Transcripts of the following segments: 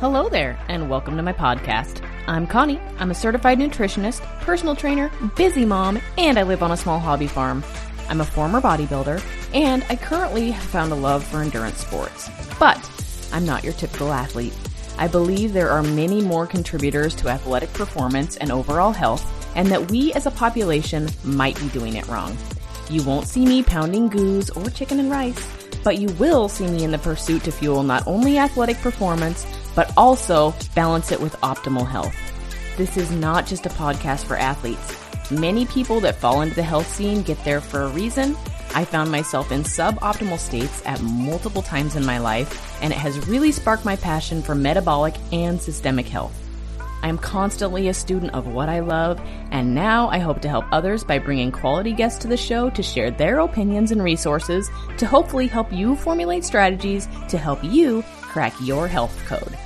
Hello there, and welcome to my podcast. I'm Connie. I'm a certified nutritionist, personal trainer, busy mom, and I live on a small hobby farm. I'm a former bodybuilder, and I currently have found a love for endurance sports. But I'm not your typical athlete. I believe there are many more contributors to athletic performance and overall health, and that we as a population might be doing it wrong. You won't see me pounding GUs or chicken and rice, but you will see me in the pursuit to fuel not only athletic performance, but also balance it with optimal health. This is not just a podcast for athletes. Many people that fall into the health scene get there for a reason. I found myself in suboptimal states at multiple times in my life, and it has really sparked my passion for metabolic and systemic health. I am constantly a student of what I love, and now I hope to help others by bringing quality guests to the show to share their opinions and resources to hopefully help you formulate strategies to help you crack your health code.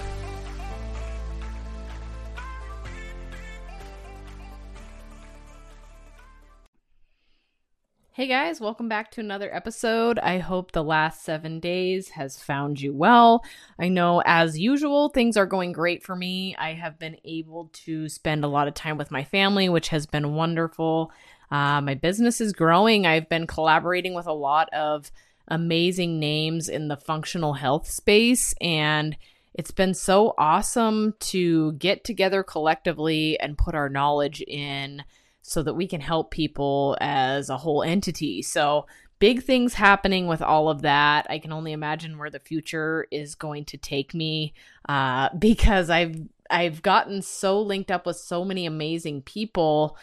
Hey guys, welcome back to another episode. I hope the last seven days has found you well. I know, as usual, things are going great for me. I have been able to spend a lot of time with my family, which has been wonderful. Uh, my business is growing. I've been collaborating with a lot of amazing names in the functional health space, and it's been so awesome to get together collectively and put our knowledge in so that we can help people as a whole entity. So, big things happening with all of that. I can only imagine where the future is going to take me uh, because I've I've gotten so linked up with so many amazing people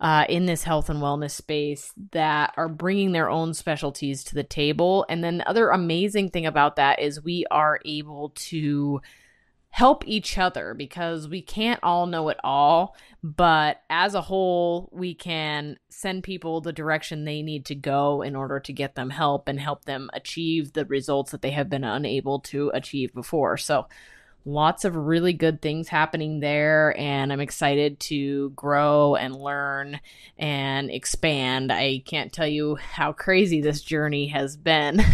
uh, in this health and wellness space that are bringing their own specialties to the table. And then the other amazing thing about that is we are able to help each other because we can't all know it all, but as a whole, we can send people the direction they need to go in order to get them help and help them achieve the results that they have been unable to achieve before. So, lots of really good things happening there and i'm excited to grow and learn and expand. I can't tell you how crazy this journey has been.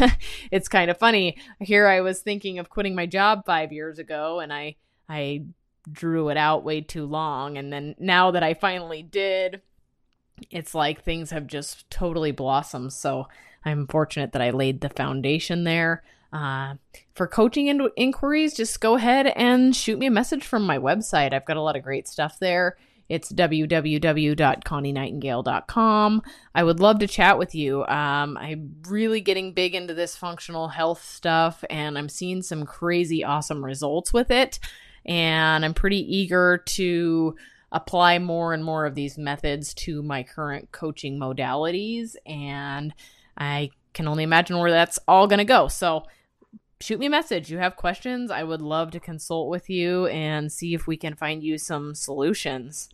It's kind of funny. Here i was thinking of quitting my job five years ago and i i drew it out way too long and then now that i finally did it's like things have just totally blossomed. So i'm fortunate that i laid the foundation there uh, for coaching and inquiries, just go ahead and shoot me a message from my website. I've got a lot of great stuff there. It's www.connienightingale.com. I would love to chat with you. Um, I'm really getting big into this functional health stuff, and I'm seeing some crazy awesome results with it. And I'm pretty eager to apply more and more of these methods to my current coaching modalities. And I can only imagine where that's all going to go. So, shoot me a message. You have questions, I would love to consult with you and see if we can find you some solutions.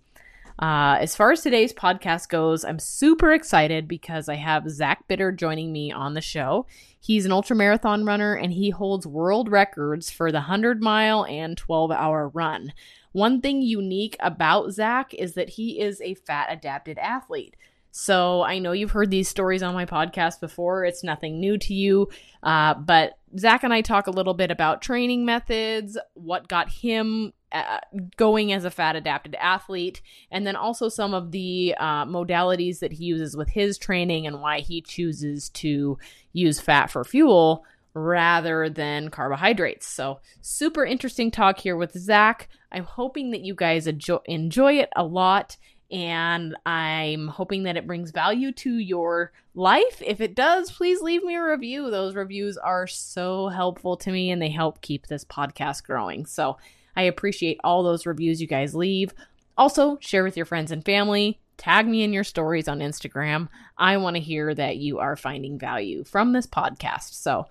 Uh, as far as today's podcast goes, I'm super excited because I have Zach Bitter joining me on the show. He's an ultra marathon runner and he holds world records for the 100 mile and 12 hour run. One thing unique about Zach is that he is a fat adapted athlete. So I know you've heard these stories on my podcast before. It's nothing new to you. Uh, but Zach and I talk a little bit about training methods, what got him uh, going as a fat adapted athlete, and then also some of the uh, modalities that he uses with his training and why he chooses to use fat for fuel rather than carbohydrates. So, super interesting talk here with Zach. I'm hoping that you guys enjoy, enjoy it a lot and I'm hoping that it brings value to your life. If it does, please leave me a review. Those reviews are so helpful to me and they help keep this podcast growing. So I appreciate all those reviews you guys leave. Also, share with your friends and family. Tag me in your stories on Instagram. I want to hear that you are finding value from this podcast. So,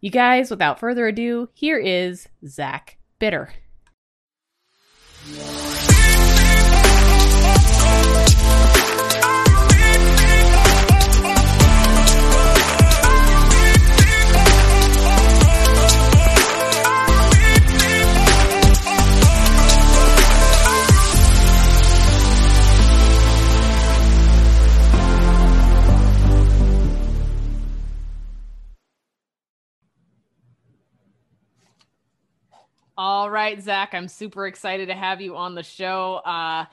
you guys, without further ado, here is Zach Bitter. All right, Zach, I'm super excited to have you on the show. Uh,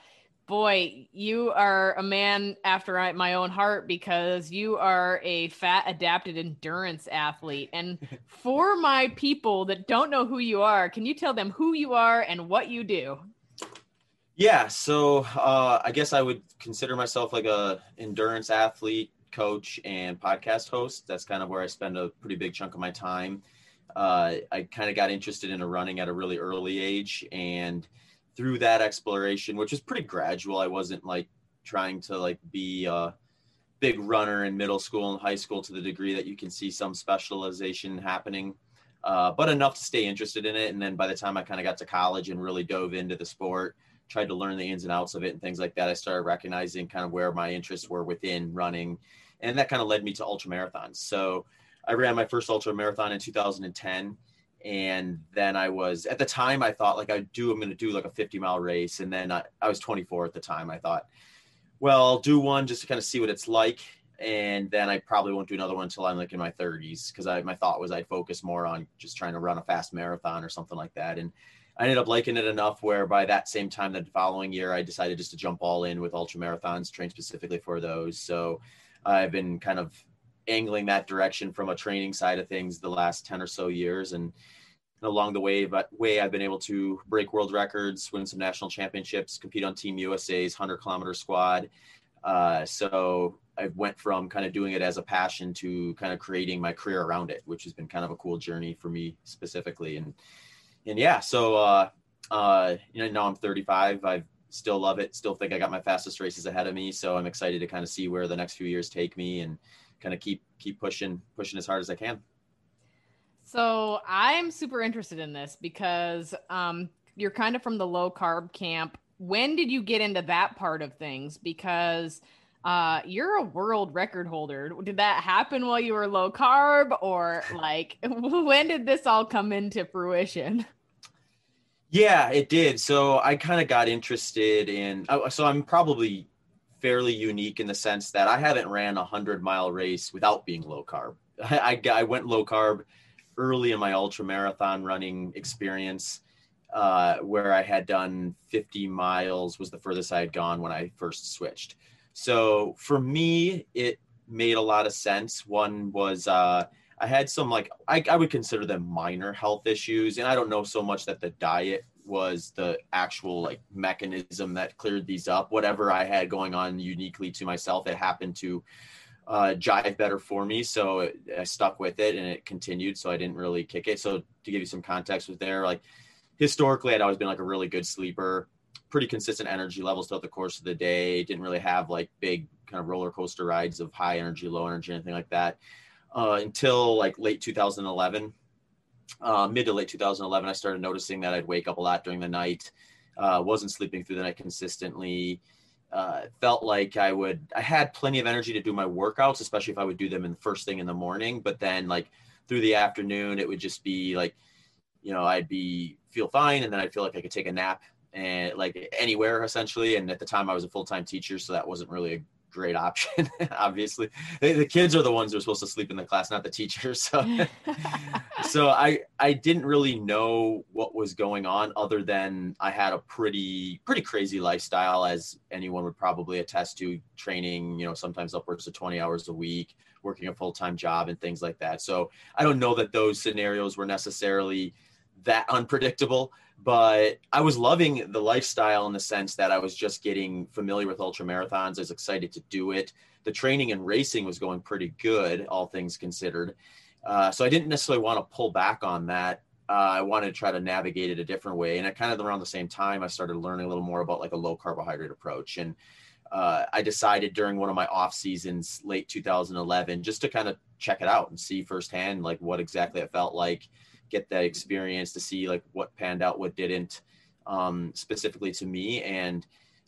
boy, you are a man after my own heart because you are a fat adapted endurance athlete. And for my people that don't know who you are, can you tell them who you are and what you do? Yeah, so uh, I guess I would consider myself like a endurance athlete, coach, and podcast host. That's kind of where I spend a pretty big chunk of my time uh, I kind of got interested in running at a really early age. And through that exploration, which was pretty gradual, I wasn't like trying to like be a big runner in middle school and high school to the degree that you can see some specialization happening. Uh, but enough to stay interested in it. And then by the time I kind of got to college and really dove into the sport, tried to learn the ins and outs of it and things like that, I started recognizing kind of where my interests were within running. And that kind of led me to ultra marathons. So I ran my first ultra marathon in 2010. And then I was at the time I thought like I do I'm going to do like a 50 mile race. And then I, I was 24 at the time. I thought, well, I'll do one just to kind of see what it's like. And then I probably won't do another one until I'm like in my 30s because I my thought was I'd focus more on just trying to run a fast marathon or something like that. And I ended up liking it enough where by that same time, the following year, I decided just to jump all in with ultra marathons, train specifically for those. So I've been kind of angling that direction from a training side of things the last 10 or so years. And along the way but way i've been able to break world records win some national championships compete on team usa's 100 kilometer squad. Uh, so i went from kind of doing it as a passion to kind of creating my career around it which has been kind of a cool journey for me specifically. And and yeah so uh uh you know now i'm 35 i still love it. Still think i got my fastest races ahead of me. So i'm excited to kind of see where the next few years take me. And kind of keep keep pushing pushing as hard as I can. So I'm super interested in this because um, you're kind of from the low carb camp. When did you get into that part of things? Because uh, you're a world record holder. Did that happen while you were low carb, or like when did this all come into fruition? Yeah, it did. So I kind of got interested in. Uh, so I'm probably fairly unique in the sense that I haven't ran a hundred mile race without being low carb. I, I, I went low carb early in my ultra marathon running experience, uh, where I had done 50 miles was the furthest I had gone when I first switched. So for me, it made a lot of sense. One was uh, I had some like I, I would consider them minor health issues, and I don't know so much that the diet was the actual like mechanism that cleared these up. Whatever I had going on uniquely to myself, it happened to uh, jive better for me. So it, I stuck with it and it continued. So I didn't really kick it. So to give you some context with there, like historically, I'd always been like a really good sleeper, pretty consistent energy levels throughout the course of the day. Didn't really have like big kind of roller coaster rides of high energy, low energy, anything like that. Uh, until like late 2011 uh, mid to late 2011, I started noticing that I'd wake up a lot during the night. Uh, wasn't sleeping through the night consistently. Uh, felt like I would, I had plenty of energy to do my workouts, especially if I would do them in the first thing in the morning. But then, like through the afternoon, it would just be like, you know, I'd be feel fine, and then I'd feel like I could take a nap and like anywhere essentially. And at the time, I was a full time teacher, so that wasn't really a great option obviously. The, the, kids are the ones who are supposed to sleep in the class not the teachers so. So i i didn't really know what was going on other than i had a pretty pretty crazy lifestyle as anyone would probably attest to training you know sometimes upwards of 20 hours a week working a full-time job and things like that. So i don't know that those scenarios were necessarily that unpredictable but I was loving the lifestyle in the sense that I was just getting familiar with ultra marathons. I was excited to do it. The training and racing was going pretty good, all things considered. Uh, so I didn't necessarily want to pull back on that. Uh, I wanted to try to navigate it a different way. And at kind of around the same time, I started learning a little more about like a low carbohydrate approach. And uh, I decided during one of my off seasons, late 2011, just to kind of check it out and see firsthand like what exactly it felt like get that experience to see like what panned out, what didn't, um, specifically to me. And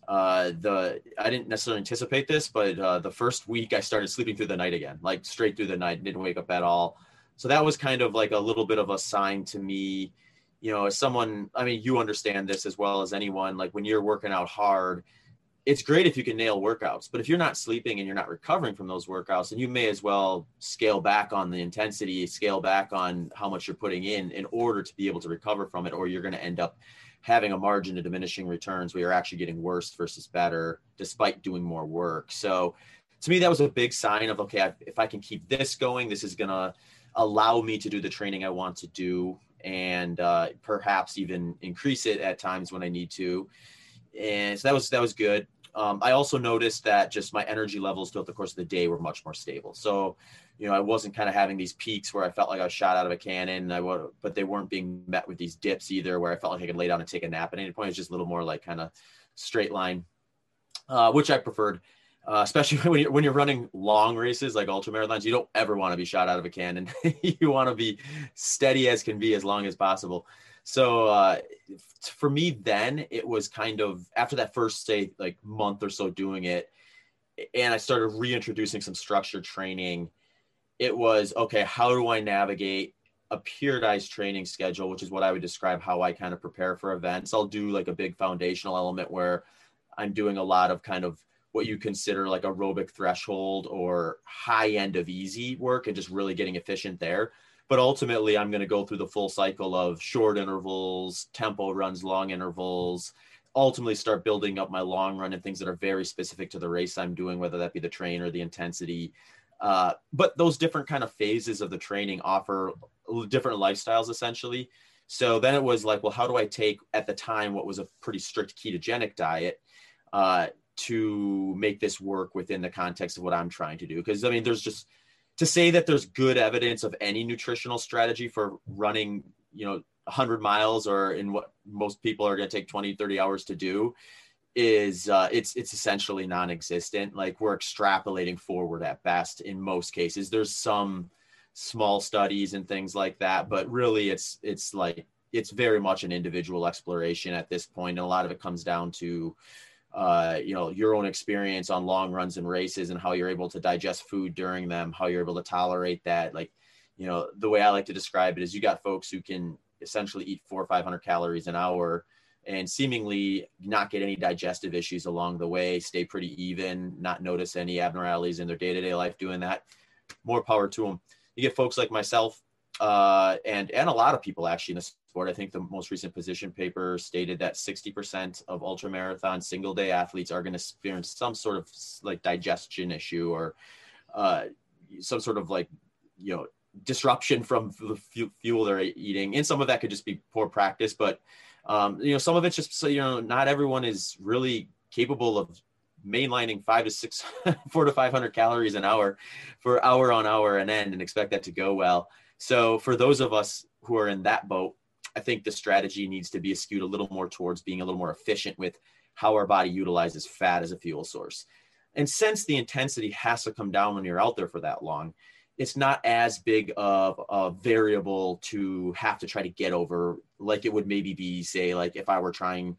uh, the I didn't necessarily anticipate this, but uh, the first week I started sleeping through the night again, like straight through the night, didn't wake up at all. So that was kind of like a little bit of a sign to me, you know, as someone. I mean, you understand this as well as anyone. Like when you're working out hard, it's great if you can nail workouts, but if you're not sleeping and you're not recovering from those workouts, then you may as well scale back on the intensity, scale back on how much you're putting in in order to be able to recover from it, or you're going to end up having a margin of diminishing returns where you're actually getting worse versus better despite doing more work. So to me, that was a big sign of okay, if I can keep this going, this is going to allow me to do the training I want to do and uh, perhaps even increase it at times when I need to and so that was that was good. Um, I also noticed that just my energy levels throughout the course of the day were much more stable. So, you know, I wasn't kind of having these peaks where I felt like I was shot out of a cannon. I would, but they weren't being met with these dips either, where I felt like I could lay down and take a nap at any point. It's just a little more like kind of straight line, uh, which I preferred. Uh, especially when you're when you're running long races like ultra marathons, you don't ever want to be shot out of a cannon. you want to be steady as can be as long as possible so uh, for me then it was kind of after that first say like month or so doing it and i started reintroducing some structured training it was okay how do i navigate a periodized training schedule which is what i would describe how i kind of prepare for events. I'll do like a big foundational element where i'm doing a lot of kind of what you consider like aerobic threshold or high end of easy work and just really getting efficient there but ultimately i'm going to go through the full cycle of short intervals tempo runs long intervals ultimately start building up my long run and things that are very specific to the race i'm doing whether that be the train or the intensity. Uh, but those different kind of phases of the training offer different lifestyles essentially. So then it was like well how do i take at the time what was a pretty strict ketogenic diet uh, to make this work within the context of what i'm trying to do? Because i mean there's just to say that there's good evidence of any nutritional strategy for running, you know, 100 miles or in what most people are going to take 20, 30 hours to do is uh, it's it's essentially non-existent. Like we're extrapolating forward at best in most cases. There's some small studies and things like that, but really it's it's like it's very much an individual exploration at this point, and a lot of it comes down to uh, you know your own experience on long runs and races and how you're able to digest food during them how you're able to tolerate that. Like you know the way i like to describe it is you got folks who can essentially eat four or five hundred calories an hour and seemingly not get any digestive issues along the way stay pretty even not notice any abnormalities in their day-to-day life doing that. More power to them you get folks like myself uh, and and a lot of people actually in the sport. I think the most recent position paper stated that 60% of ultra marathon single day athletes are going to experience some sort of like digestion issue or uh, some sort of like you know disruption from the fuel they're eating, and some of that could just be poor practice, but um, you know some of it's just so you know not everyone is really capable of mainlining five to six, four to 500 calories an hour for hour on hour and end and expect that to go well. So for those of us who are in that boat, I think the strategy needs to be skewed a little more towards being a little more efficient with how our body utilizes fat as a fuel source. And since the intensity has to come down when you're out there for that long, it's not as big of a variable to have to try to get over like it would maybe be, say, like if I were trying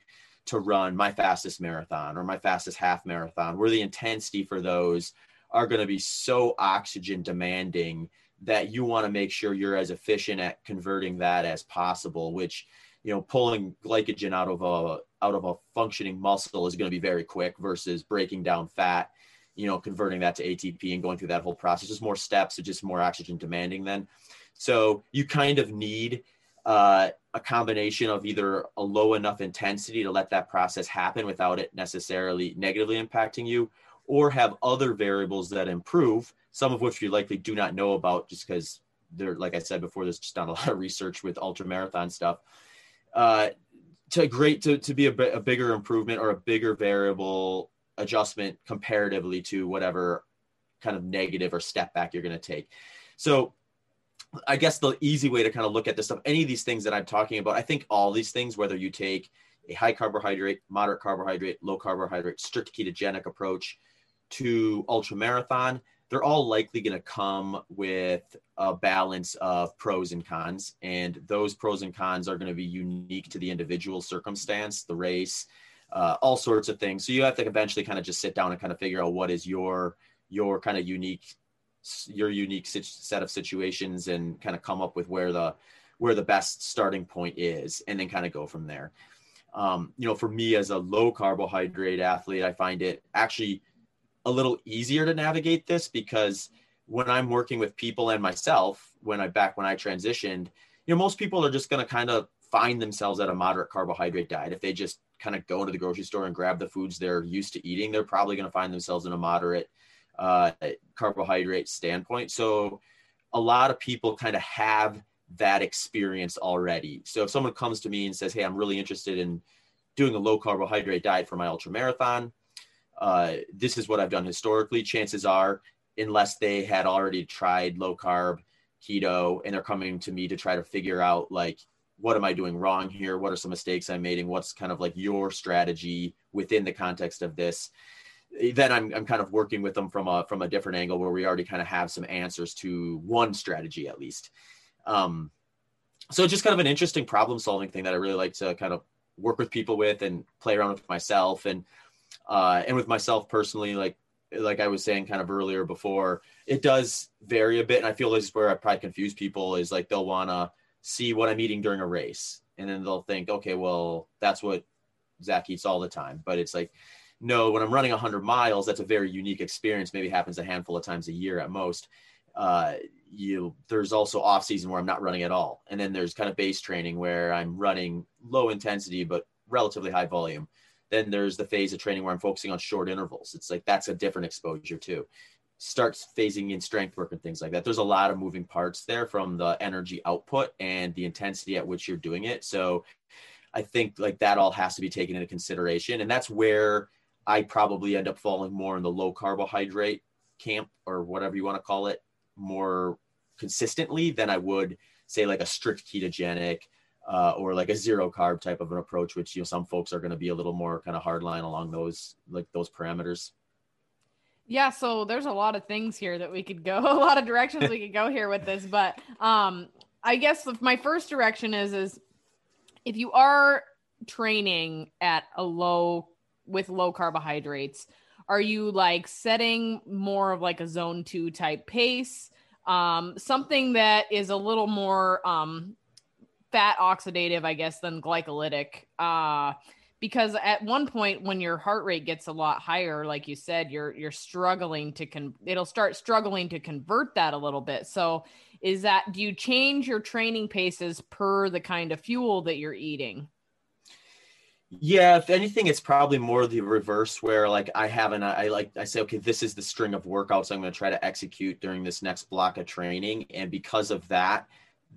to run my fastest marathon or my fastest half marathon, where the intensity for those are going to be so oxygen demanding that you want to make sure you're as efficient at converting that as possible which you know pulling glycogen out of a out of a functioning muscle is going to be very quick versus breaking down fat you know converting that to atp and going through that whole process. Just more steps it's just more oxygen demanding then. So you kind of need uh, a combination of either a low enough intensity to let that process happen without it necessarily negatively impacting you or have other variables that improve some of which you likely do not know about just because there, like I said before, there's just not a lot of research with ultra marathon stuff. Uh, to great to, to be a, a bigger improvement or a bigger variable adjustment comparatively to whatever kind of negative or step back you're going to take. So I guess the easy way to kind of look at this stuff, any of these things that I'm talking about, I think all these things, whether you take a high carbohydrate, moderate carbohydrate, low carbohydrate, strict ketogenic approach to ultra marathon, they're all likely going to come with a balance of pros and cons. And those pros and cons are going to be unique to the individual circumstance, the race, uh, all sorts of things. So you have to eventually kind of just sit down and kind of figure out what is your your kind of unique your unique set of situations and kind of come up with where the where the best starting point is and then kind of go from there Um, you know, for me as a low carbohydrate athlete, I find it actually a little easier to navigate this because when I'm working with people and myself, when I back when I transitioned, you know, most people are just going to kind of find themselves at a moderate carbohydrate diet. If they just kind of go to the grocery store and grab the foods they're used to eating, they're probably going to find themselves in a moderate uh, carbohydrate standpoint. So a lot of people kind of have that experience already. So if someone comes to me and says, "Hey, I'm really interested in doing a low carbohydrate diet for my ultra marathon," uh, this is what I've done historically. Chances are, unless they had already tried low carb, keto, and they're coming to me to try to figure out like what am I doing wrong here? What are some mistakes I'm making? What's kind of like your strategy within the context of this? Then I'm, I'm kind of working with them from a from a different angle where we already kind of have some answers to one strategy at least. Um, so just kind of an interesting problem solving thing that I really like to kind of work with people with and play around with myself and uh, and with myself personally, like like I was saying kind of earlier before, it does vary a bit. And I feel this is where I probably confuse people is like they'll want to see what I'm eating during a race. And then they'll think, okay, well, that's what Zach eats all the time. But it's like, no, when I'm running 100 miles, that's a very unique experience. Maybe happens a handful of times a year at most. Uh, you there's also off season where I'm not running at all, and then there's kind of base training where I'm running low intensity but relatively high volume. Then there's the phase of training where I'm focusing on short intervals. It's like that's a different exposure too. Starts phasing in strength work and things like that. There's a lot of moving parts there from the energy output and the intensity at which you're doing it. So I think like that all has to be taken into consideration. And that's where I probably end up falling more in the low carbohydrate camp or whatever you want to call it more consistently than I would say like a strict ketogenic uh, or like a zero carb type of an approach, which you know some folks are going to be a little more kind of hardline along those like those parameters. Yeah, so there's a lot of things here that we could go, a lot of directions we could go here with this, but um, I guess my first direction is is if you are training at a low with low carbohydrates, are you like setting more of like a zone two type pace? Um, something that is a little more um, fat oxidative, I guess, than glycolytic. Uh, because at one point when your heart rate gets a lot higher, like you said, you're you're struggling to con it'll start struggling to convert that a little bit. So is that do you change your training paces per the kind of fuel that you're eating? Yeah, if anything, it's probably more the reverse where like I haven't, I like I say, okay, this is the string of workouts I'm going to try to execute during this next block of training. And because of that,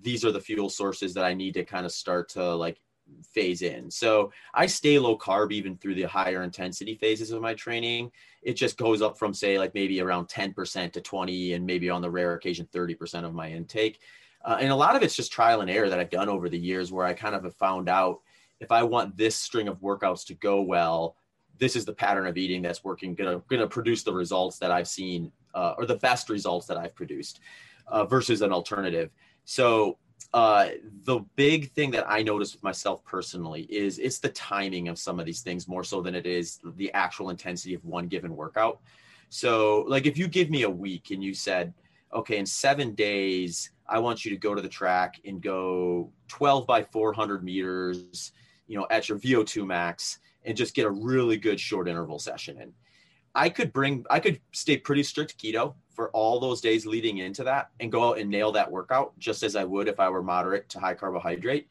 these are the fuel sources that I need to kind of start to like phase in. So I stay low carb even through the higher intensity phases of my training. It just goes up from say like maybe around 10% to 20 and maybe on the rare occasion 30% of my intake. Uh, and a lot of it's just trial and error that I've done over the years where I kind of have found out if I want this string of workouts to go well, this is the pattern of eating that's working, gonna gonna produce the results that I've seen uh, or the best results that I've produced uh, versus an alternative. So uh, the big thing that I notice with myself personally is it's the timing of some of these things more so than it is the actual intensity of one given workout. So, like, if you give me a week and you said, okay, in seven days, I want you to go to the track and go 12 by 400 meters, you know, at your VO2 max and just get a really good short interval session in. I could bring, I could stay pretty strict keto for all those days leading into that and go out and nail that workout just as I would if I were moderate to high carbohydrate.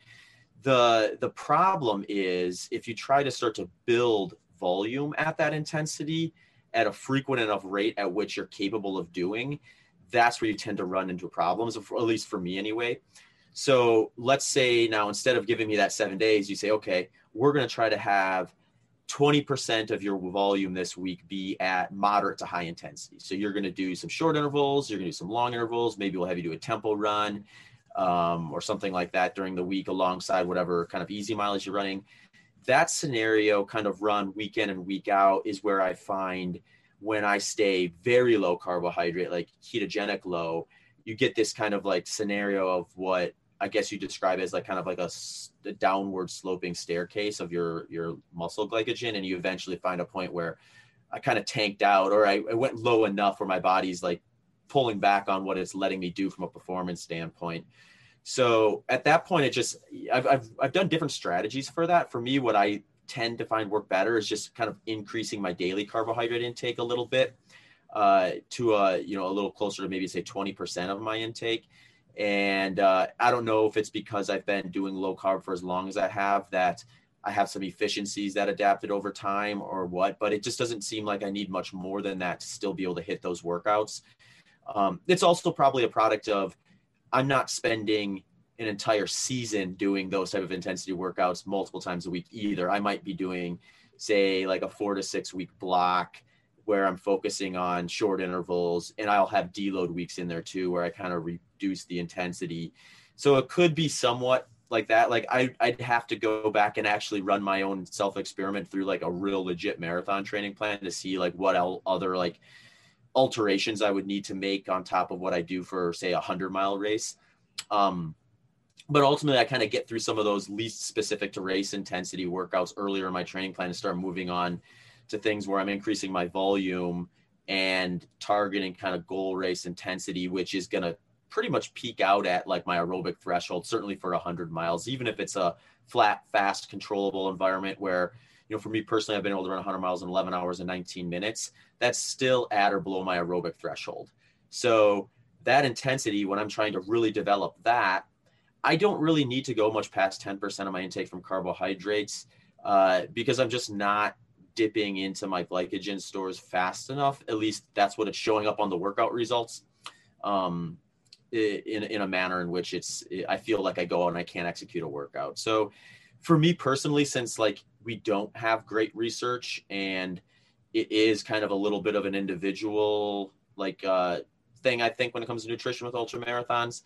The the problem is if you try to start to build volume at that intensity at a frequent enough rate at which you're capable of doing, that's where you tend to run into problems, at least for me anyway. So let's say now instead of giving me that seven days, you say, okay, we're going to try to have 20% of your volume this week be at moderate to high intensity. So you're going to do some short intervals, you're going to do some long intervals. Maybe we'll have you do a tempo run um, or something like that during the week alongside whatever kind of easy mileage you're running. That scenario, kind of run week in and week out, is where I find when I stay very low carbohydrate, like ketogenic low, you get this kind of like scenario of what I guess you describe it as like kind of like a, a, downward sloping staircase of your your muscle glycogen, and you eventually find a point where I kind of tanked out, or I, I went low enough where my body's like pulling back on what it's letting me do from a performance standpoint So at that point, it just I've, I've I've done different strategies for that. For me, what I tend to find work better is just kind of increasing my daily carbohydrate intake a little bit uh, to a you know a little closer to maybe say 20% of my intake. And uh, I don't know if it's because I've been doing low carb for as long as I have that I have some efficiencies that adapted over time or what, but it just doesn't seem like I need much more than that to still be able to hit those workouts. Um, it's also probably a product of I'm not spending an entire season doing those type of intensity workouts multiple times a week either. I might be doing, say, like a four to six week block where I'm focusing on short intervals, and I'll have deload weeks in there too, where I kind of reduce the intensity. So it could be somewhat like that. Like I, I'd have to go back and actually run my own self experiment through like a real legit marathon training plan to see like what other like alterations I would need to make on top of what I do for say a hundred mile race. Um, but ultimately I kind of get through some of those least specific to race intensity workouts earlier in my training plan and start moving on to things where I'm increasing my volume and targeting kind of goal race intensity, which is going to pretty much peak out at like my aerobic threshold, certainly for 100 miles, even if it's a flat, fast, controllable environment where, you know, for me personally, I've been able to run 100 miles in 11 hours and 19 minutes. That's still at or below my aerobic threshold. So that intensity, when I'm trying to really develop that, I don't really need to go much past 10% of my intake from carbohydrates uh, because I'm just not dipping into my glycogen stores fast enough. At least that's what it's showing up on the workout results. Um, in in a manner in which it's I feel like I go out and I can't execute a workout. So for me personally, since like we don't have great research and it is kind of a little bit of an individual like uh, thing, I think when it comes to nutrition with ultra marathons,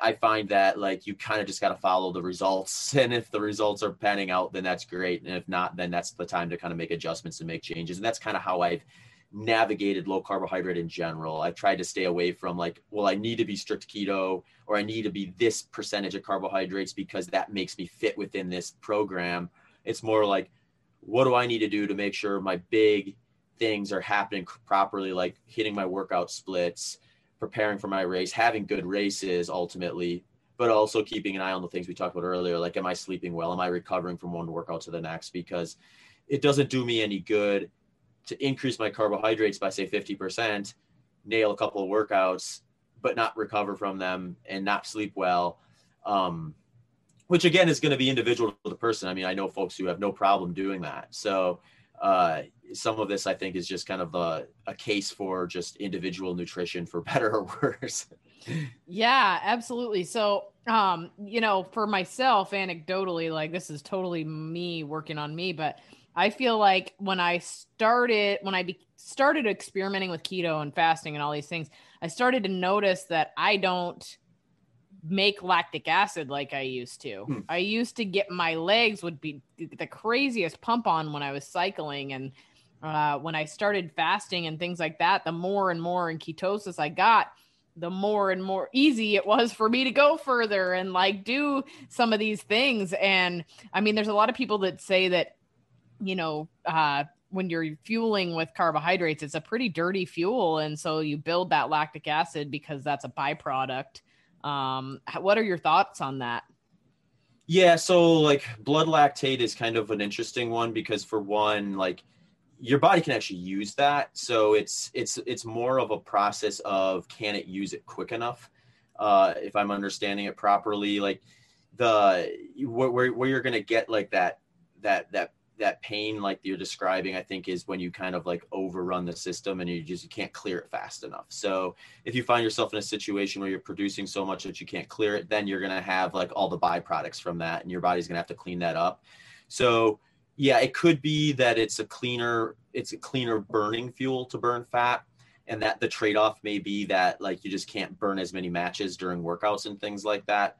I find that like you kind of just got to follow the results, and if the results are panning out, then that's great, and if not, then that's the time to kind of make adjustments and make changes, and that's kind of how I've navigated low carbohydrate in general. I've tried to stay away from like, well, I need to be strict keto or I need to be this percentage of carbohydrates because that makes me fit within this program. It's more like, what do I need to do to make sure my big things are happening properly, like hitting my workout splits, preparing for my race, having good races ultimately, but also keeping an eye on the things we talked about earlier. Like, am I sleeping well? Am I recovering from one workout to the next? Because it doesn't do me any good to increase my carbohydrates by say 50%, nail a couple of workouts, but not recover from them and not sleep well. Um, which again is going to be individual to the person. I mean, I know folks who have no problem doing that. So uh, some of this I think is just kind of a, a case for just individual nutrition for better or worse. yeah, absolutely. So, um, you know, for myself, anecdotally, like this is totally me working on me, but I feel like when I started, when I be, started experimenting with keto and fasting and all these things, I started to notice that I don't make lactic acid like I used to. Hmm. I used to get my legs would be the craziest pump on when I was cycling and uh, when I started fasting and things like that, the more and more in ketosis I got, the more and more easy it was for me to go further and like do some of these things. And I mean, there's a lot of people that say that you know, uh, when you're fueling with carbohydrates, it's a pretty dirty fuel. And so you build that lactic acid because that's a byproduct. Um, what are your thoughts on that? Yeah, so like blood lactate is kind of an interesting one because for one, like your body can actually use that. So it's it's it's more of a process of can it use it quick enough? Uh, if I'm understanding it properly, like the where where you're gonna get like that that that that pain like you're describing i think is when you kind of like overrun the system and you just you can't clear it fast enough. So if you find yourself in a situation where you're producing so much that you can't clear it then you're going to have like all the byproducts from that and your body's going to have to clean that up. So yeah it could be that it's a cleaner it's a cleaner burning fuel to burn fat and that the trade-off may be that like you just can't burn as many matches during workouts and things like that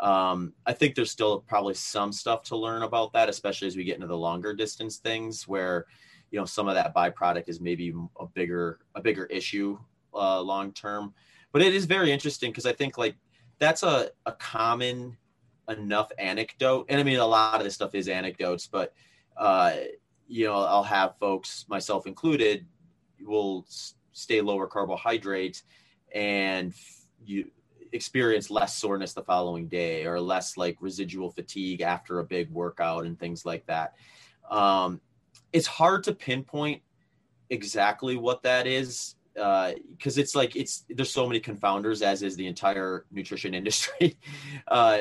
um, I think there's still probably some stuff to learn about that, especially as we get into the longer distance things where, you know, some of that byproduct is maybe a bigger, a bigger issue uh, long term. But it is very interesting because I think like that's a, a common enough anecdote. And I mean, a lot of this stuff is anecdotes, but, uh, you know, I'll have folks, myself included, will stay lower carbohydrates and you experience less soreness the following day or less like residual fatigue after a big workout and things like that. Um, it's hard to pinpoint exactly what that is because uh, it's like it's there's so many confounders as is the entire nutrition industry uh,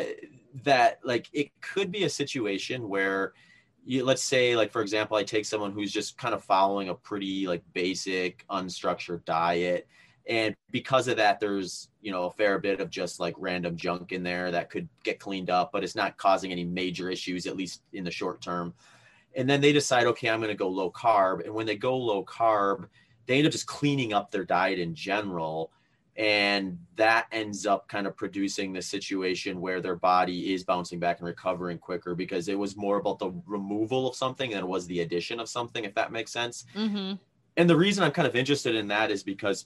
that like it could be a situation where you let's say like for example i take someone who's just kind of following a pretty like basic unstructured diet and because of that there's you know a fair bit of just like random junk in there that could get cleaned up but it's not causing any major issues at least in the short term. And then they decide okay i'm going to go low carb. And when they go low carb they end up just cleaning up their diet in general. And that ends up kind of producing the situation where their body is bouncing back and recovering quicker because it was more about the removal of something than it was the addition of something if that makes sense. Mm-hmm. and the reason i'm kind of interested in that is because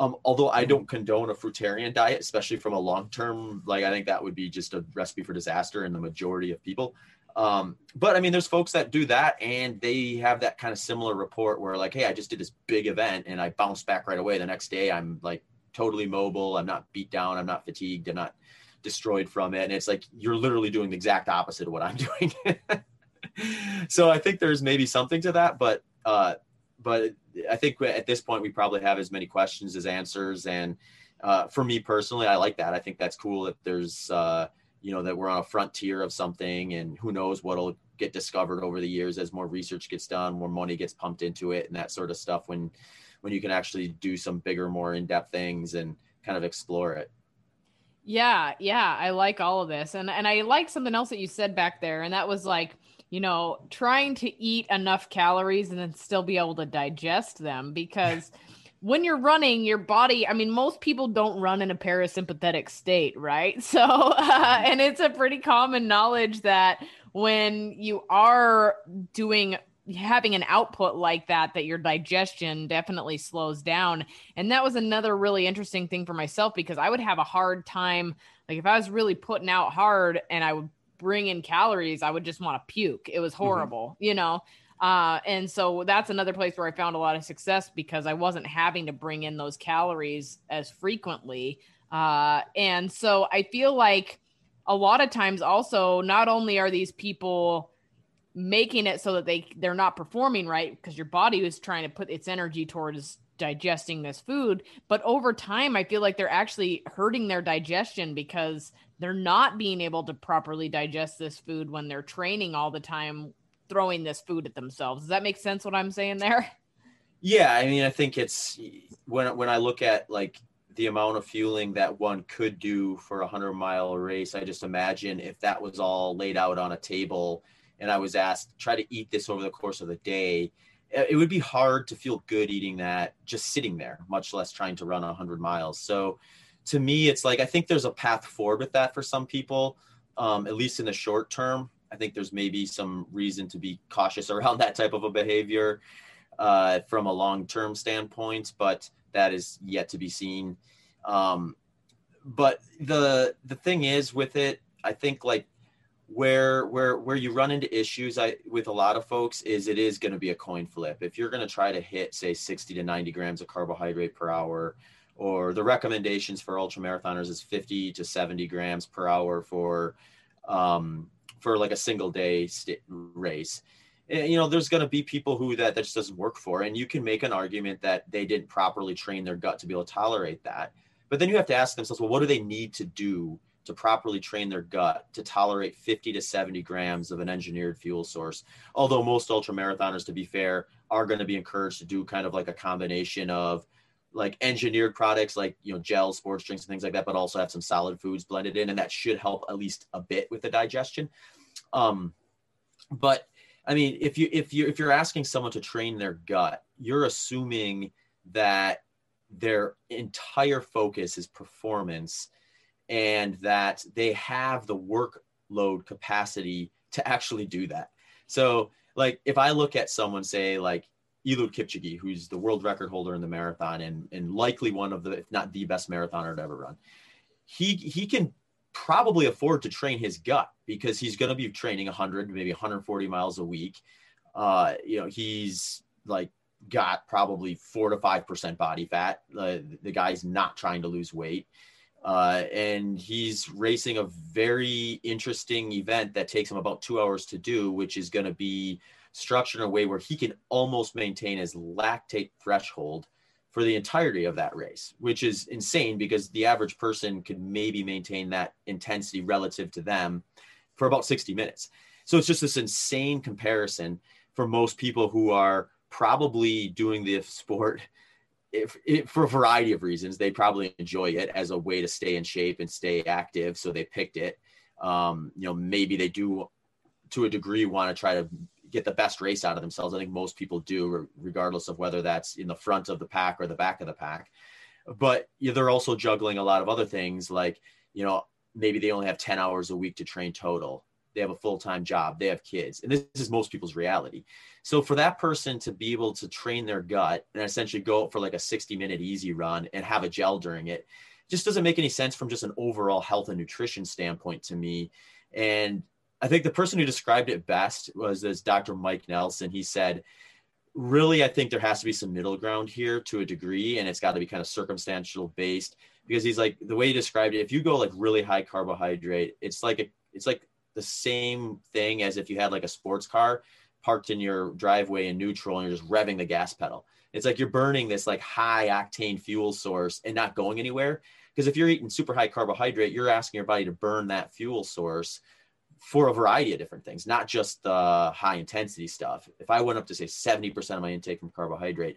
um, although I don't condone a fruitarian diet, especially from a long term, like I think that would be just a recipe for disaster in the majority of people. Um, but I mean, there's folks that do that and they have that kind of similar report where, like, hey, I just did this big event and I bounced back right away. The next day, I'm like totally mobile. I'm not beat down. I'm not fatigued. I'm not destroyed from it. And it's like you're literally doing the exact opposite of what I'm doing. so I think there's maybe something to that, but uh, but I think at this point we probably have as many questions as answers. And uh, for me personally, I like that. I think that's cool that there's uh, you know that we're on a frontier of something and who knows what'll get discovered over the years as more research gets done more money gets pumped into it and that sort of stuff when when you can actually do some bigger more in-depth things and kind of explore it yeah yeah i like all of this and and i like something else that you said back there and that was like you know trying to eat enough calories and then still be able to digest them because when you're running your body i mean most people don't run in a parasympathetic state right? So uh, and it's a pretty common knowledge that when you are doing having an output like that that your digestion definitely slows down. And that was another really interesting thing for myself because i would have a hard time like if i was really putting out hard and i would bring in calories i would just want to puke it was mm-hmm. horrible mm-hmm. you know uh, and so that's another place where I found a lot of success because I wasn't having to bring in those calories as frequently. Uh, and so I feel like a lot of times also, not only are these people making it so that they they're not performing right because your body is trying to put its energy towards digesting this food but over time i feel like they're actually hurting their digestion because they're not being able to properly digest this food when they're training all the time throwing this food at themselves. Does that make sense what I'm saying there? Yeah, I mean, I think it's when when I look at like the amount of fueling that one could do for a hundred mile race, I just imagine if that was all laid out on a table and I was asked try to eat this over the course of the day, it would be hard to feel good eating that just sitting there, much less trying to run a hundred miles. So to me, it's like I think there's a path forward with that for some people, um, at least in the short term. I think there's maybe some reason to be cautious around that type of a behavior uh, from a long-term standpoint, but that is yet to be seen. Um, but the the thing is with it, I think like where where where you run into issues I with a lot of folks is it is going to be a coin flip. If you're going to try to hit say 60 to 90 grams of carbohydrate per hour, or the recommendations for ultra marathoners is 50 to 70 grams per hour for um, for like a single day st- race and, you know there's going to be people who that, that just doesn't work for and you can make an argument that they didn't properly train their gut to be able to tolerate that but then you have to ask themselves well what do they need to do to properly train their gut to tolerate 50 to 70 grams of an engineered fuel source. Although most ultra marathoners to be fair are going to be encouraged to do kind of like a combination of like engineered products like you know gel sports drinks and things like that but also have some solid foods blended in and that should help at least a bit with the digestion. Um but i mean if you if you if you're asking someone to train their gut you're assuming that their entire focus is performance and that they have the workload capacity to actually do that so like if i look at someone say like Eliud Kipchoge, who's the world record holder in the marathon and, and likely one of the, if not the best marathoner to ever run. He, he can probably afford to train his gut because he's going to be training 100, maybe 140 miles a week. Uh, you know, he's like got probably four to 5% body fat. Uh, the guy's not trying to lose weight. Uh, and he's racing a very interesting event that takes him about two hours to do, which is going to be structured in a way where he can almost maintain his lactate threshold for the entirety of that race, which is insane because the average person could maybe maintain that intensity relative to them for about 60 minutes. So it's just this insane comparison for most people who are probably doing the sport if, if, for a variety of reasons. They probably enjoy it as a way to stay in shape and stay active, so they picked it. Um, you know, maybe they do to a degree want to try to get the best race out of themselves. I think most people do, regardless of whether that's in the front of the pack or the back of the pack. But you know, they're also juggling a lot of other things, like you know maybe they only have ten hours a week to train total. They have a full time job. They have kids, and this, is most people's reality. So for that person to be able to train their gut and essentially go for like a sixty minute easy run and have a gel during it, just doesn't make any sense from just an overall health and nutrition standpoint to me. And I think the person who described it best was this Dr. Mike Nelson. He said, really, I think there has to be some middle ground here to a degree, and it's got to be kind of circumstantial based because he's like the way he described it. If you go like really high carbohydrate, it's like a, it's like the same thing as if you had like a sports car parked in your driveway in neutral and you're just revving the gas pedal. It's like you're burning this like high octane fuel source and not going anywhere. Because if you're eating super high carbohydrate, you're asking your body to burn that fuel source for a variety of different things, not just the high intensity stuff. If I went up to say 70% of my intake from carbohydrate,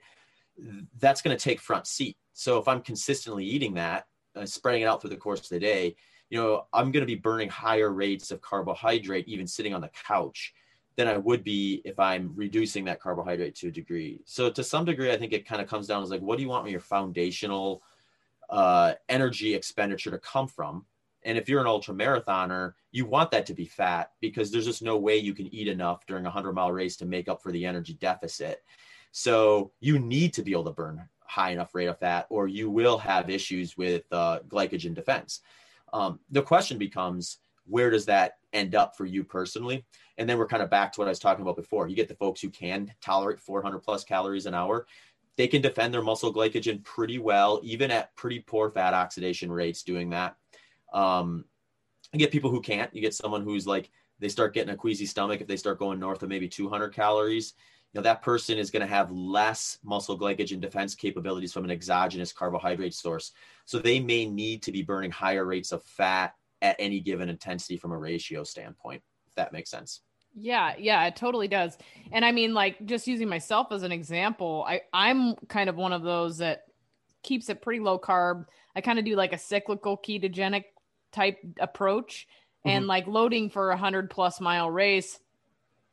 that's going to take front seat. So if I'm consistently eating that, uh, spreading it out through the course of the day, you know, I'm going to be burning higher rates of carbohydrate even sitting on the couch than I would be if I'm reducing that carbohydrate to a degree. So to some degree, I think it kind of comes down to like, what do you want your foundational uh, energy expenditure to come from? And if you're an ultra marathoner, you want that to be fat because there's just no way you can eat enough during a 100 mile race to make up for the energy deficit. So you need to be able to burn high enough rate of fat, or you will have issues with uh, glycogen defense. Um, the question becomes, where does that end up for you personally? And then we're kind of back to what I was talking about before. You get the folks who can tolerate 400 plus calories an hour. They can defend their muscle glycogen pretty well, even at pretty poor fat oxidation rates doing that. Um, you get people who can't. You get someone who's like they start getting a queasy stomach if they start going north of maybe 200 calories. You know that person is going to have less muscle glycogen defense capabilities from an exogenous carbohydrate source. So they may need to be burning higher rates of fat at any given intensity from a ratio standpoint. If that makes sense. Yeah, yeah, it totally does. And I mean, like just using myself as an example, I I'm kind of one of those that keeps it pretty low carb. I kind of do like a cyclical ketogenic type approach mm-hmm. and like loading for a hundred plus mile race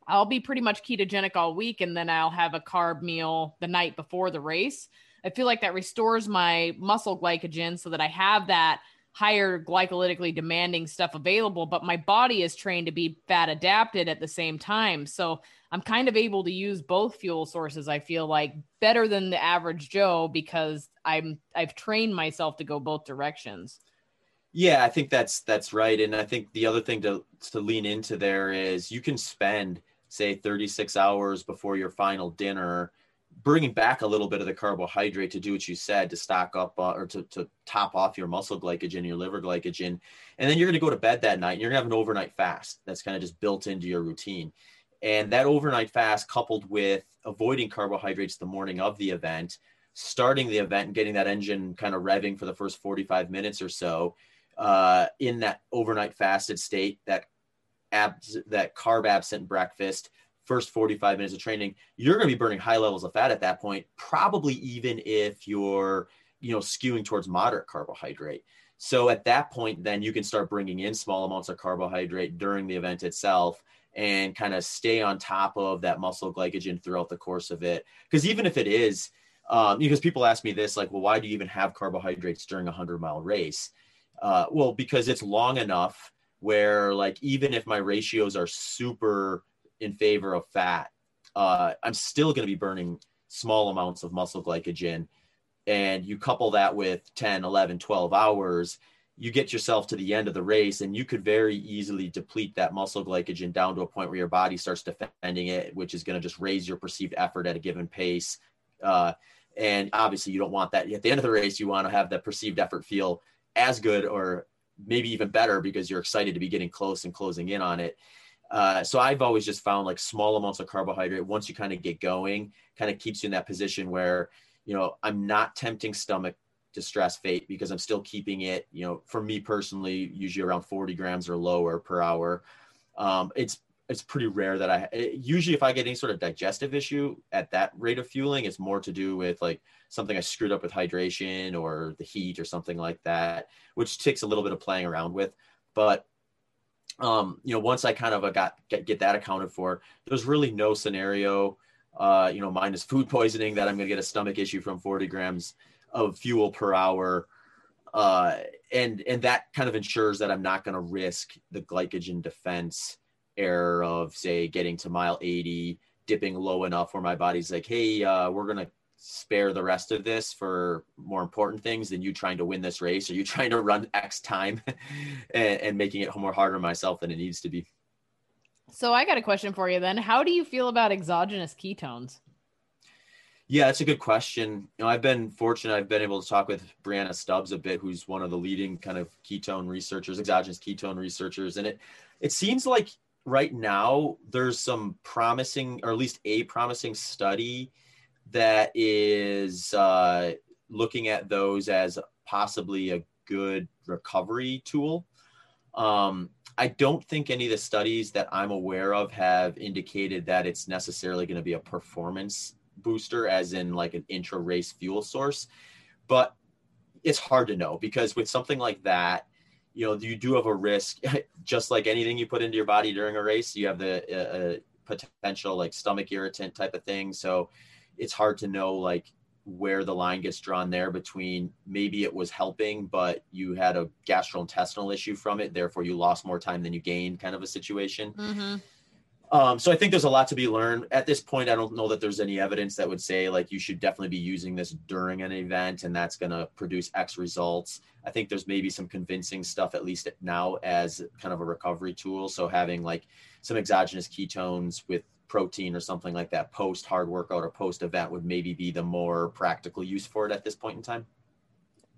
i'll be pretty much ketogenic all week and then i'll have a carb meal the night before the race. I feel like that restores my muscle glycogen so that i have that higher glycolytically demanding stuff available but my body is trained to be fat adapted at the same time. So i'm kind of able to use both fuel sources i feel like better than the average joe because i'm i've trained myself to go both directions. Yeah, I think that's that's right, and I think the other thing to to lean into there is you can spend say 36 hours before your final dinner bringing back a little bit of the carbohydrate to do what you said to stock up uh, or to, to top off your muscle glycogen your liver glycogen. And then you're going to go to bed that night and you're going to have an overnight fast that's kind of just built into your routine. And that overnight fast coupled with avoiding carbohydrates the morning of the event starting the event and getting that engine kind of revving for the first 45 minutes or so uh, in that overnight fasted state, that abs, that carb absent breakfast, first 45 minutes of training, you're going to be burning high levels of fat at that point, probably even if you're, you know, skewing towards moderate carbohydrate. So at that point, then you can start bringing in small amounts of carbohydrate during the event itself and kind of stay on top of that muscle glycogen throughout the course of it. Because even if it is, um, because people ask me this, like, well, why do you even have carbohydrates during a 100 mile race? Uh, well, because it's long enough where like even if my ratios are super in favor of fat, uh, I'm still going to be burning small amounts of muscle glycogen. And you couple that with 10, 11, 12 hours, you get yourself to the end of the race and you could very easily deplete that muscle glycogen down to a point where your body starts defending it, which is going to just raise your perceived effort at a given pace. Uh, and obviously, you don't want that at the end of the race. You want to have that perceived effort feel as good or maybe even better because you're excited to be getting close and closing in on it. Uh, so I've always just found like small amounts of carbohydrate once you kind of get going, kind of keeps you in that position where, you know, I'm not tempting stomach distress fate because I'm still keeping it, you know, for me personally, usually around 40 grams or lower per hour. Um, it's it's pretty rare that I usually if I get any sort of digestive issue at that rate of fueling, it's more to do with like something I screwed up with hydration or the heat or something like that, which takes a little bit of playing around with. But um, you know, once I kind of got get, get that accounted for, there's really no scenario, uh, you know, minus food poisoning that I'm going to get a stomach issue from 40 grams of fuel per hour. Uh, and and that kind of ensures that I'm not going to risk the glycogen defense error of say getting to mile 80 dipping low enough where my body's like hey uh, we're gonna spare the rest of this for more important things than you trying to win this race. Or you trying to run x time and, and making it more harder on myself than it needs to be? So i got a question for you then. How do you feel about exogenous ketones? Yeah, that's a good question. You know, I've been fortunate. I've been able to talk with Brianna Stubbs a bit, who's one of the leading kind of ketone researchers, exogenous ketone researchers, and it it seems like right now there's some promising or at least a promising study that is uh, looking at those as possibly a good recovery tool. Um, i don't think any of the studies that i'm aware of have indicated that it's necessarily going to be a performance booster as in like an intra race fuel source but it's hard to know because with something like that you know you do have a risk. Just like anything you put into your body during a race you have the uh, uh, potential like stomach irritant type of thing. So it's hard to know like where the line gets drawn there between maybe it was helping but you had a gastrointestinal issue from it therefore you lost more time than you gained kind of a situation. Mm-hmm. Um, so I think there's a lot to be learned. At this point, I don't know that there's any evidence that would say like you should definitely be using this during an event and that's going to produce X results. I think there's maybe some convincing stuff at least now as kind of a recovery tool. So having like some exogenous ketones with protein or something like that post hard workout or post event would maybe be the more practical use for it at this point in time.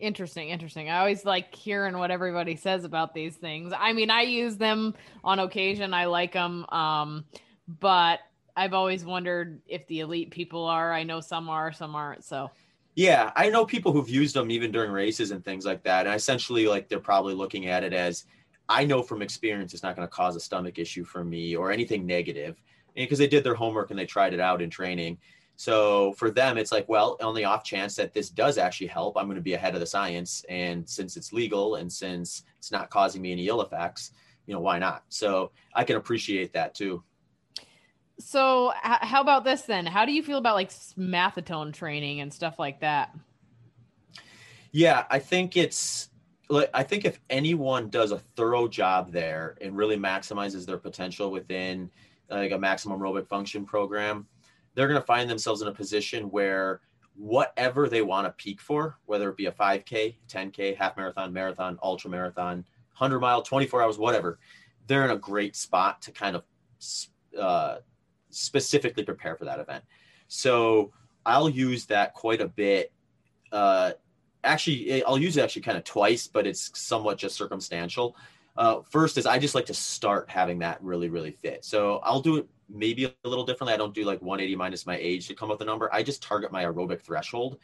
Interesting, interesting. I always like hearing what everybody says about these things. I mean, I use them on occasion. I like them. Um, but I've always wondered if the elite people are. I know some are, some aren't. So yeah, I know people who've used them even during races and things like that. And essentially, like they're probably looking at it as I know from experience it's not going to cause a stomach issue for me or anything negative because they did their homework and they tried it out in training. So for them, it's like, well, on the off chance that this does actually help, I'm going to be ahead of the science. And since it's legal and since it's not causing me any ill effects, you know, why not? So I can appreciate that too. So how about this then? How do you feel about like Maffetone training and stuff like that? Yeah, I think it's I think if anyone does a thorough job there and really maximizes their potential within like a maximum aerobic function program, they're going to find themselves in a position where whatever they want to peak for, whether it be a 5K, 10K, half marathon, marathon, ultra marathon, 100 mile, 24 hours, whatever, they're in a great spot to kind of uh, specifically prepare for that event. So I'll use that quite a bit. Uh, actually, I'll use it actually kind of twice, but it's somewhat just circumstantial. Uh, first is I just like to start having that really, really fit. So I'll do it maybe a little differently. I don't do like 180 minus my age to come up with a number. I just target my aerobic threshold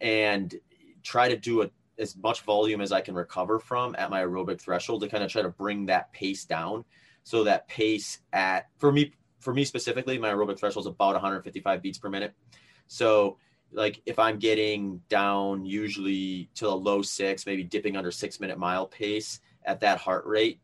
and try to do a, as much volume as I can recover from at my aerobic threshold to kind of try to bring that pace down. So that pace at for me for me specifically, my aerobic threshold is about 155 beats per minute. So like if I'm getting down usually to a low six, maybe dipping under six minute mile pace at that heart rate,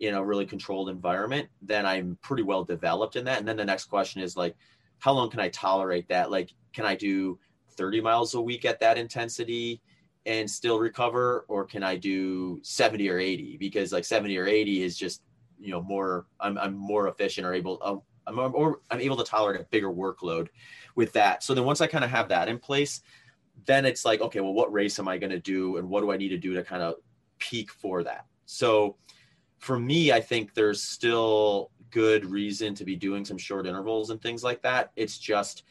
in a really controlled environment, then I'm pretty well developed in that. And then the next question is like, how long can I tolerate that? Like, can I do 30 miles a week at that intensity and still recover? Or can I do 70 or 80? Because like 70 or 80 is just, you know, more, I'm, I'm more efficient or able, uh, I'm, or I'm able to tolerate a bigger workload with that. So then once I kind of have that in place, then it's like, okay, well, what race am I going to do? And what do I need to do to kind of peak for that? So for me, I think there's still good reason to be doing some short intervals and things like that. It's just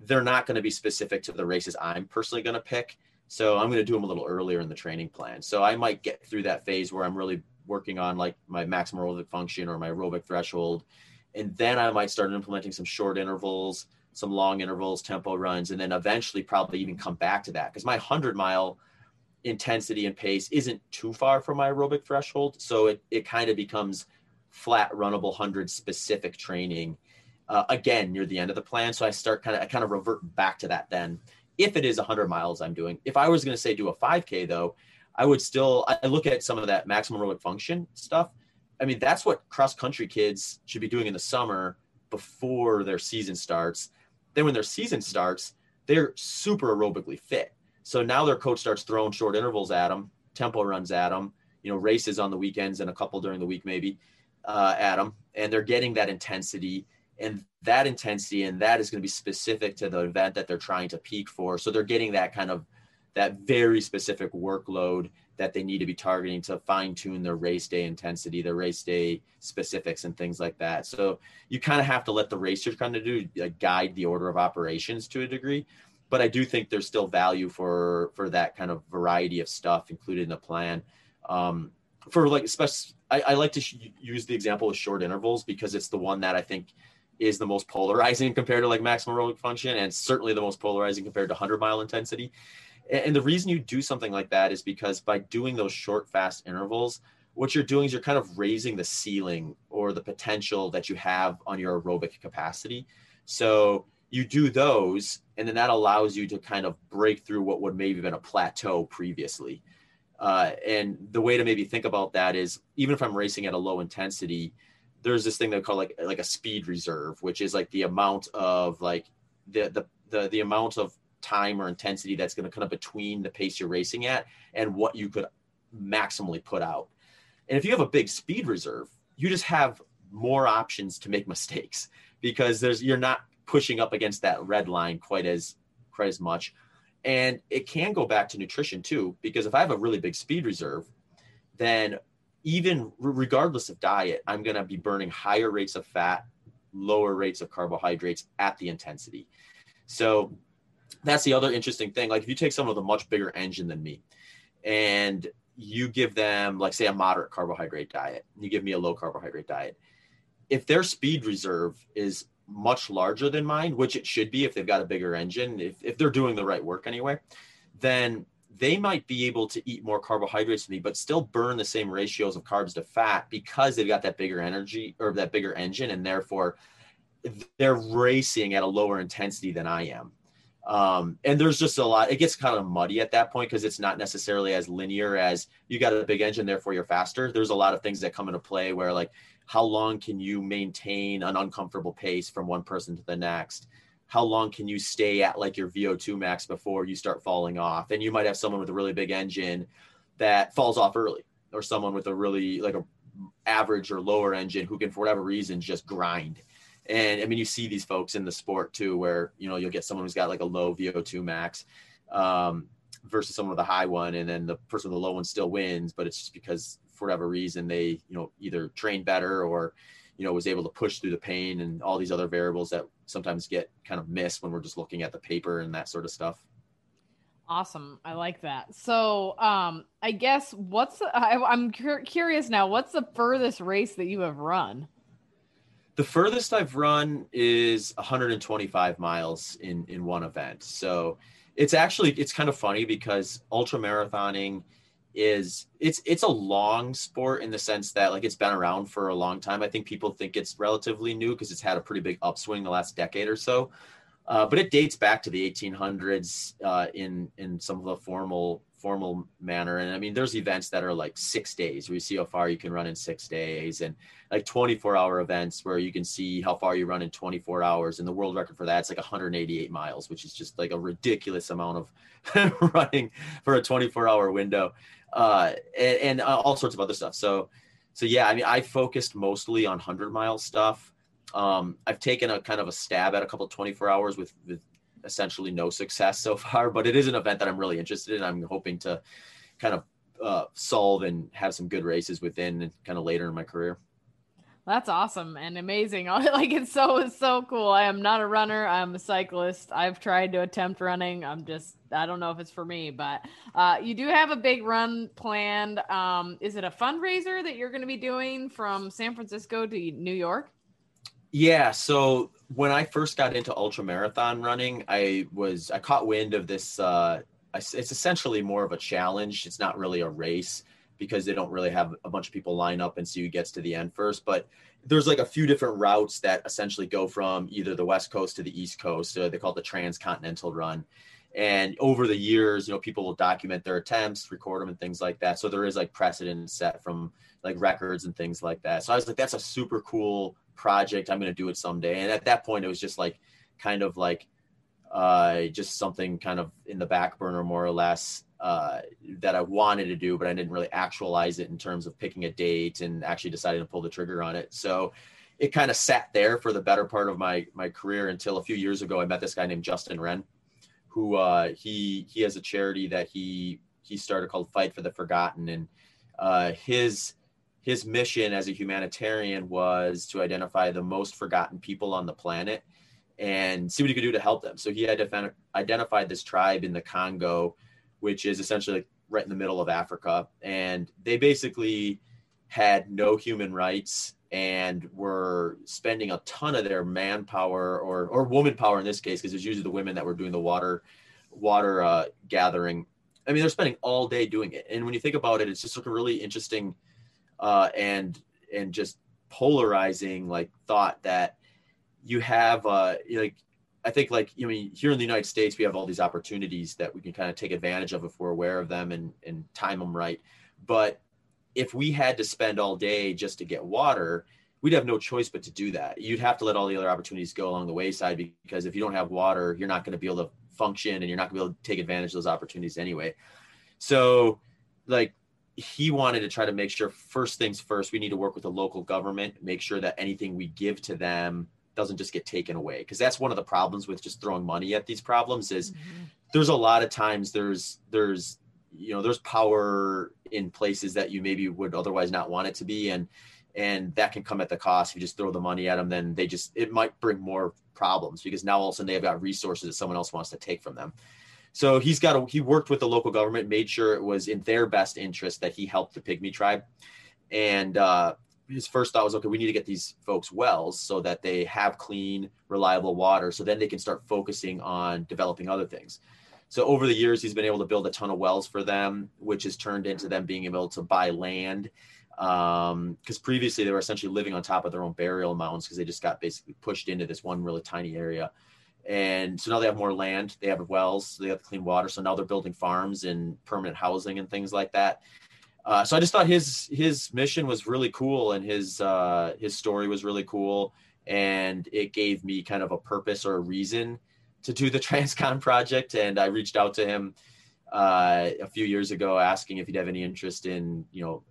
they're not going to be specific to the races I'm personally going to pick. So I'm going to do them a little earlier in the training plan. So I might get through that phase where I'm really working on like my maximum aerobic function or my aerobic threshold. And then I might start implementing some short intervals, some long intervals, tempo runs, and then eventually probably even come back to that because my 100 mile intensity and pace isn't too far from my aerobic threshold. So it, it kind of becomes flat runnable 100 specific training uh, again near the end of the plan. So I start kind of, I kind of revert back to that then. If it is 100 miles I'm doing, if I was going to say do a 5K though, I would still, I look at some of that maximum aerobic function stuff. I mean, that's what cross country kids should be doing in the summer before their season starts. Then when their season starts, they're super aerobically fit. So now their coach starts throwing short intervals at them, tempo runs at them, you know, races on the weekends and a couple during the week maybe uh, at them, and they're getting that intensity and that intensity and that is going to be specific to the event that they're trying to peak for. So they're getting that kind of that very specific workload that they need to be targeting to fine tune their race day intensity, their race day specifics, and things like that. So you kind of have to let the racers kind of do like, guide the order of operations to a degree. But I do think there's still value for for that kind of variety of stuff included in the plan. Um, for like, especially, I, I like to sh- use the example of short intervals because it's the one that I think is the most polarizing compared to like maximum aerobic function, and certainly the most polarizing compared to 100 mile intensity. And the reason you do something like that is because by doing those short, fast intervals, what you're doing is you're kind of raising the ceiling or the potential that you have on your aerobic capacity. So you do those, and then that allows you to kind of break through what would maybe have been a plateau previously. Uh, and the way to maybe think about that is even if I'm racing at a low intensity, there's this thing they call like like a speed reserve, which is like the amount of like the the the, the amount of time or intensity that's going to kind of between the pace you're racing at and what you could maximally put out. And if you have a big speed reserve, you just have more options to make mistakes because there's you're not pushing up against that red line quite as quite as much. And it can go back to nutrition too, because if I have a really big speed reserve, then even regardless of diet, I'm going to be burning higher rates of fat, lower rates of carbohydrates at the intensity. So that's the other interesting thing. Like if you take someone with a much bigger engine than me and you give them like say a moderate carbohydrate diet, you give me a low carbohydrate diet. If their speed reserve is much larger than mine, which it should be if they've got a bigger engine, if, if they're doing the right work anyway, then they might be able to eat more carbohydrates than me, but still burn the same ratios of carbs to fat because they've got that bigger energy or that bigger engine, and therefore they're racing at a lower intensity than I am. Um, and there's just a lot, it gets kind of muddy at that point because it's not necessarily as linear as you got a big engine, therefore you're faster. There's a lot of things that come into play where, like, how long can you maintain an uncomfortable pace from one person to the next? How long can you stay at like your VO2 max before you start falling off? And you might have someone with a really big engine that falls off early, or someone with a really like a average or lower engine who can, for whatever reason, just grind and I mean, you see these folks in the sport too, where you know you'll get someone who's got like a low VO2 max um, versus someone with a high one, and then the person with the low one still wins, but it's just because for whatever reason they you know either trained better or you know was able to push through the pain and all these other variables that sometimes get kind of missed when we're just looking at the paper and that sort of stuff. Awesome. I like that. So, um, I guess what's I, am cur- curious now. What's the furthest race that you have run? The furthest I've run is 125 miles in in one event. So it's actually it's kind of funny because ultra marathoning is it's it's a long sport in the sense that like it's been around for a long time. I think people think it's relatively new because it's had a pretty big upswing the last decade or so. Uh, but it dates back to the 1800s uh, in in some of the formal formal manner. And I mean, there's events that are like six days where you see how far you can run in six days, and like 24 hour events where you can see how far you run in 24 hours. And the world record for that's like 188 miles, which is just like a ridiculous amount of running for a 24 hour window, uh, and, and uh, all sorts of other stuff. So, so yeah, I mean, I focused mostly on 100 mile stuff. Um, I've taken a kind of a stab at a couple 24 hours with, with essentially no success so far, but it is an event that I'm really interested in. I'm hoping to kind of uh, solve and have some good races within kind of later in my career. That's awesome and amazing. like it's so so cool. I am not a runner. I'm a cyclist. I've tried to attempt running. I'm just I don't know if it's for me, but uh, you do have a big run planned. Um, is it a fundraiser that you're going to be doing from San Francisco to New York? Yeah. So when I first got into ultra marathon running, I was I caught wind of this. Uh, it's essentially more of a challenge. It's not really a race because they don't really have a bunch of people line up and see who gets to the end first. But there's like a few different routes that essentially go from either the west coast to the east coast. Uh, they call it the transcontinental run. And over the years, you know, people will document their attempts, record them, and things like that. So there is like precedent set from like records and things like that. So I was like, that's a super cool project. I'm going to do it someday. And at that point, it was just like kind of like uh, just something kind of in the back burner, more or less uh, that I wanted to do, but I didn't really actualize it in terms of picking a date and actually deciding to pull the trigger on it. So it kind of sat there for the better part of my my career until a few years ago. I met this guy named Justin Wren, who uh, he he has a charity that he he started called Fight for the Forgotten, and uh, his his mission as a humanitarian was to identify the most forgotten people on the planet and see what he could do to help them. So he had identified this tribe in the Congo which is essentially right in the middle of Africa. And they basically had no human rights and were spending a ton of their manpower or, or woman power in this case, because it's usually the women that were doing the water water uh, gathering. I mean, they're spending all day doing it. And when you think about it, it's just like a really interesting uh, and and just polarizing like thought that you have uh, like I think like you know here in the United States we have all these opportunities that we can kind of take advantage of if we're aware of them and and time them right. But if we had to spend all day just to get water, we'd have no choice but to do that. You'd have to let all the other opportunities go along the wayside because if you don't have water, you're not going to be able to function and you're not going to be able to take advantage of those opportunities anyway. So like he wanted to try to make sure first things first, we need to work with the local government, make sure that anything we give to them doesn't just get taken away because that's one of the problems with just throwing money at these problems is mm-hmm. there's a lot of times there's there's you know there's power in places that you maybe would otherwise not want it to be and and that can come at the cost. If you just throw the money at them then they just it might bring more problems because now all of a sudden they've got resources that someone else wants to take from them. So he's got a, he worked with the local government made sure it was in their best interest that he helped the pygmy tribe. And uh, his first thought was okay we need to get these folks wells so that they have clean reliable water so then they can start focusing on developing other things. So over the years he's been able to build a ton of wells for them which has turned into them being able to buy land because um, previously they were essentially living on top of their own burial mounds because they just got basically pushed into this one really tiny area. And so now they have more land they have wells so they have clean water so now they're building farms and permanent housing and things like that uh, so I just thought his his mission was really cool and his uh, his story was really cool, and it gave me kind of a purpose or a reason to do the Transcon project. And I reached out to him uh, a few years ago asking if he'd have any interest in you know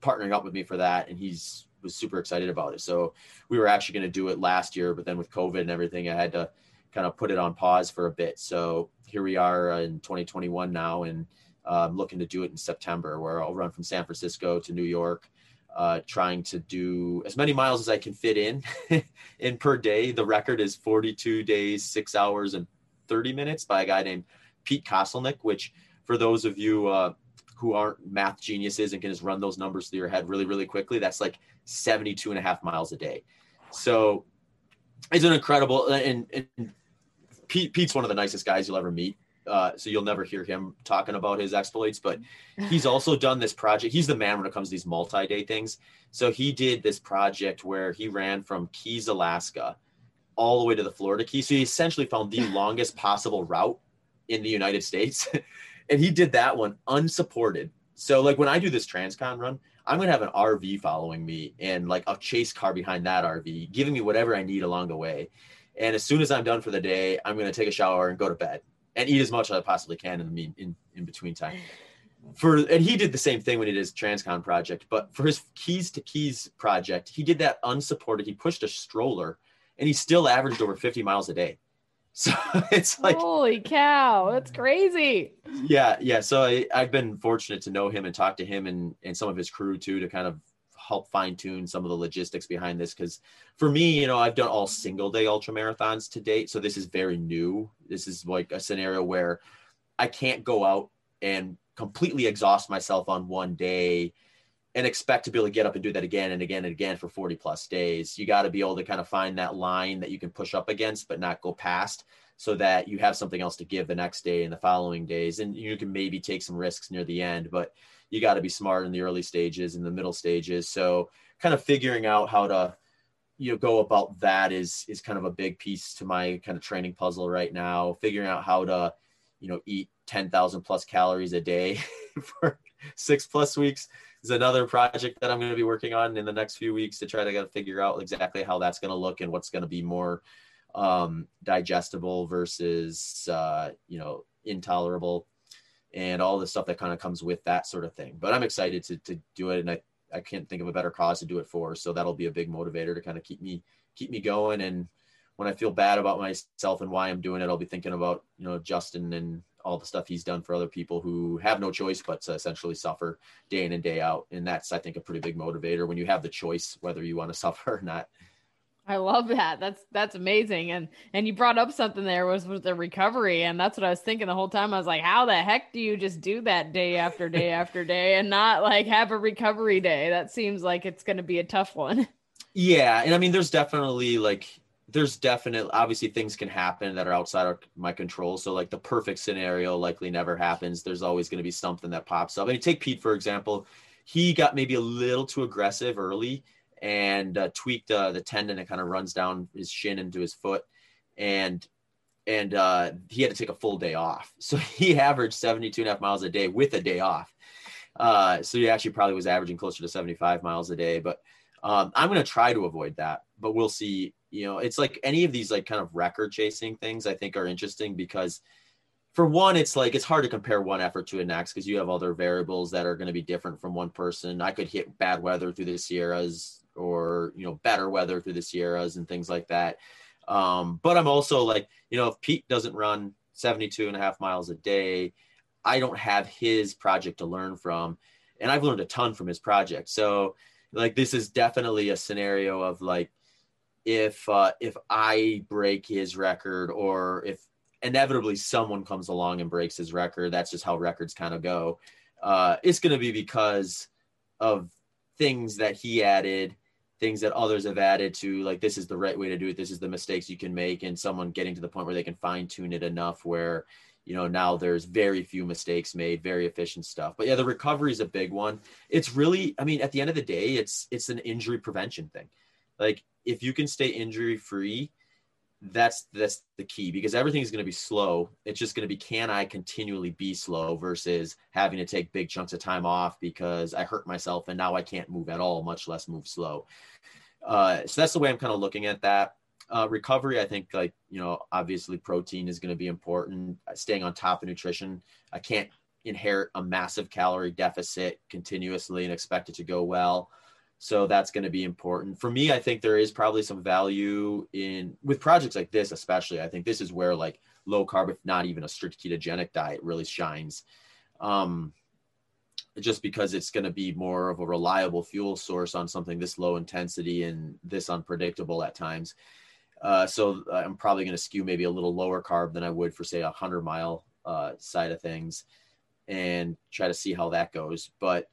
partnering up with me for that, and he's was super excited about it. So we were actually going to do it last year, but then with COVID and everything, I had to kind of put it on pause for a bit. So here we are in 2021 now, and um, looking to do it in September, where I'll run from San Francisco to New York, uh, trying to do as many miles as I can fit in in per day. The record is 42 days, six hours, and 30 minutes by a guy named Pete Kostelnick, which for those of you uh, who aren't math geniuses and can just run those numbers through your head really, really quickly, that's like 72 and a half miles a day. So it's an incredible, and, and Pete, Pete's one of the nicest guys you'll ever meet. Uh, so you'll never hear him talking about his exploits, but he's also done this project. He's the man when it comes to these multi-day things. So he did this project where he ran from Keys, Alaska, all the way to the Florida Keys. So he essentially found the longest possible route in the United States, and he did that one unsupported. So like when I do this Transcon run, I'm gonna have an RV following me and like a chase car behind that RV, giving me whatever I need along the way. And as soon as I'm done for the day, I'm gonna take a shower and go to bed and eat as much as I possibly can in the mean in, in between time. For and he did the same thing when he did his Transcon project, but for his keys to keys project, he did that unsupported. He pushed a stroller, and he still averaged over 50 miles a day. So it's like holy cow, that's crazy. Yeah, yeah. So I, I've been fortunate to know him and talk to him and and some of his crew too to kind of help fine tune some of the logistics behind this. Because for me, you know, I've done all single day ultra marathons to date, so this is very new. This is like a scenario where I can't go out and completely exhaust myself on one day and expect to be able to get up and do that again and again and again for 40 plus days. You got to be able to kind of find that line that you can push up against, but not go past so that you have something else to give the next day and the following days. And you can maybe take some risks near the end, but you got to be smart in the early stages and the middle stages. So kind of figuring out how to, you know, go about that is, is kind of a big piece to my kind of training puzzle right now, figuring out how to, you know, eat 10,000 plus calories a day for six plus weeks is another project that I'm going to be working on in the next few weeks to try to figure out exactly how that's going to look and what's going to be more um, digestible versus uh, you know intolerable and all the stuff that kind of comes with that sort of thing. But I'm excited to to do it, and I I can't think of a better cause to do it for. So that'll be a big motivator to kind of keep me keep me going. And when I feel bad about myself and why I'm doing it, I'll be thinking about you know Justin and all the stuff he's done for other people who have no choice but to essentially suffer day in and day out. And that's, I think, a pretty big motivator when you have the choice whether you want to suffer or not. I love that. That's that's amazing. And and you brought up something there was with the recovery, and that's what I was thinking the whole time. I was like, how the heck do you just do that day after day after day and not like have a recovery day? That seems like it's going to be a tough one. Yeah, and I mean, there's definitely like there's definitely obviously things can happen that are outside of my control. So like the perfect scenario likely never happens. There's always going to be something that pops up. I mean, take Pete for example. He got maybe a little too aggressive early and uh, tweaked uh, the tendon that kind of runs down his shin into his foot, and and uh, he had to take a full day off. So he averaged 72 and a half miles a day with a day off. Uh, so he actually probably was averaging closer to 75 miles a day. But um, I'm going to try to avoid that. But we'll see you know it's like any of these like kind of record chasing things i think are interesting because for one it's like it's hard to compare one effort to the next because you have other variables that are going to be different from one person i could hit bad weather through the sierras or you know better weather through the sierras and things like that um, but i'm also like you know if pete doesn't run 72 and a half miles a day i don't have his project to learn from and i've learned a ton from his project so like this is definitely a scenario of like if uh, if I break his record or if inevitably someone comes along and breaks his record, that's just how records kind of go. Uh, it's going to be because of things that he added, things that others have added to like this is the right way to do it. This is the mistakes you can make, and someone getting to the point where they can fine tune it enough where you know now there's very few mistakes made very efficient stuff but yeah the recovery is a big one it's really i mean at the end of the day it's it's an injury prevention thing like if you can stay injury free, that's that's the key because everything's going to be slow. It's just going to be can I continually be slow versus having to take big chunks of time off because I hurt myself and now I can't move at all, much less move slow. Uh, so that's the way I'm kind of looking at that. Uh, recovery, I think, like you know, obviously protein is going to be important. Staying on top of nutrition, I can't inherit a massive calorie deficit continuously and expect it to go well. So that's going to be important. For me, I think there is probably some value in with projects like this, especially. I think this is where like low carb, if not even a strict ketogenic diet, really shines. Um, just because it's going to be more of a reliable fuel source on something this low intensity and this unpredictable at times. Uh, so I'm probably going to skew maybe a little lower carb than I would for say a hundred mile uh, side of things, and try to see how that goes. But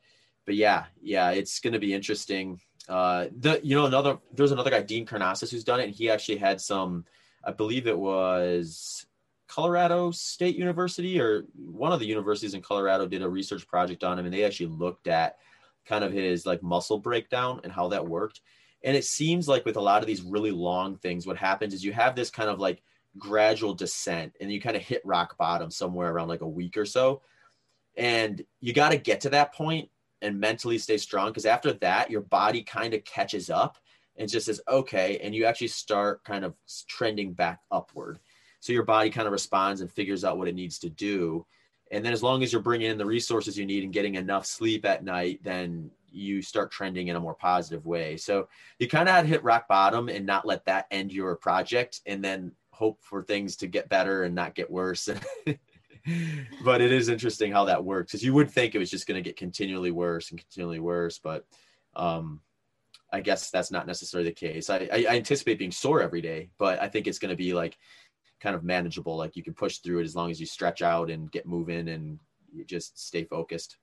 but yeah, yeah, it's going to be interesting. Uh, the you know another there's another guy Dean Karnazes who's done it, and he actually had some, I believe it was Colorado State University or one of the universities in Colorado did a research project on him, and they actually looked at kind of his like muscle breakdown and how that worked. And it seems like with a lot of these really long things, what happens is you have this kind of like gradual descent, and you kind of hit rock bottom somewhere around like a week or so. And you got to get to that point and mentally stay strong because after that your body kind of catches up and just says okay and you actually start kind of trending back upward. So your body kind of responds and figures out what it needs to do. And then as long as you're bringing in the resources you need and getting enough sleep at night then you start trending in a more positive way. So you kind of had hit rock bottom and not let that end your project and then hope for things to get better and not get worse but it is interesting how that works because you would think it was just going to get continually worse and continually worse but Um, I guess that's not necessarily the case. I, I, I anticipate being sore every day, but I think it's going to be like kind of manageable. Like you can push through it as long as you stretch out and get moving and you just stay focused.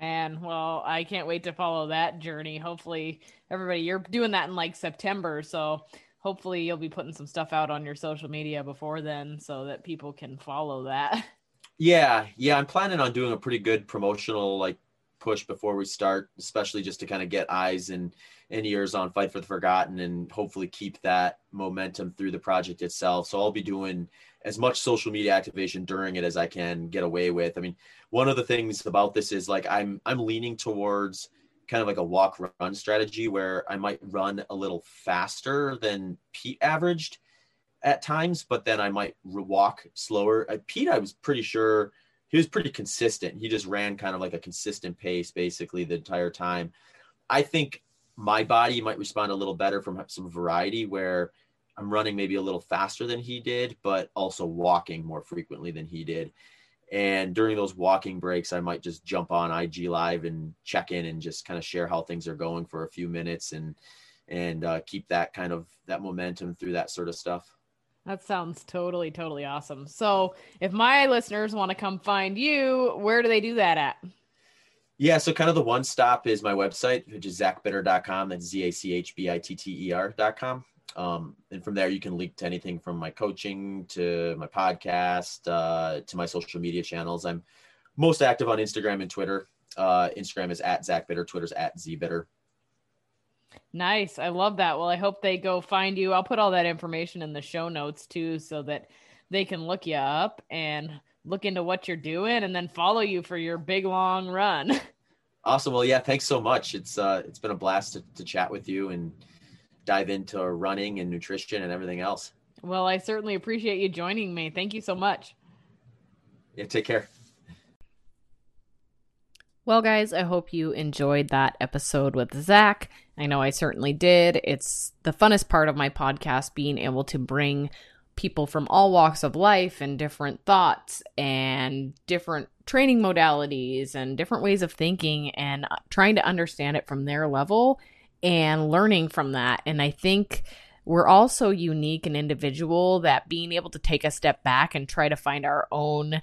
Man, well, I can't wait to follow that journey. Hopefully, everybody, you're doing that in like September. So hopefully, you'll be putting some stuff out on your social media before then so that people can follow that. Yeah. Yeah. I'm planning on doing a pretty good promotional like push before we start, especially just to kind of get eyes and, and ears on Fight for the Forgotten and hopefully keep that momentum through the project itself. So I'll be doing as much social media activation during it as I can get away with. I mean, one of the things about this is like I'm I'm leaning towards kind of like a walk run strategy where I might run a little faster than Pete averaged at times, but then I might walk slower. Pete, I was pretty sure he was pretty consistent. He just ran kind of like a consistent pace basically the entire time. I think my body might respond a little better from some variety where I'm running maybe a little faster than he did, but also walking more frequently than he did. And during those walking breaks, I might just jump on IG Live and check in and just kind of share how things are going for a few minutes and and uh, keep that kind of that momentum through that sort of stuff. That sounds totally, totally awesome. So, if my listeners want to come find you, where do they do that at? Yeah, so kind of the one stop is my website, which is zachbitter.com. That's Z A C H B I T T E R.com. Um, and from there, you can link to anything from my coaching to my podcast uh, to my social media channels. I'm most active on Instagram and Twitter. Uh, Instagram is at Zach Bitter, Twitter's at ZBitter. Nice. I love that. Well, I hope they go find you. I'll put all that information in the show notes too so that they can look you up and look into what you're doing and then follow you for your big long run. Awesome. Well, yeah, thanks so much. It's uh it's been a blast to, to chat with you and dive into running and nutrition and everything else. Well, I certainly appreciate you joining me. Thank you so much. Yeah, take care. Well, guys, I hope you enjoyed that episode with Zach. I know I certainly did. It's the funnest part of my podcast being able to bring people from all walks of life and different thoughts and different training modalities and different ways of thinking and uh, trying to understand it from their level and learning from that. And I think we're all so unique and individual that being able to take a step back and try to find our own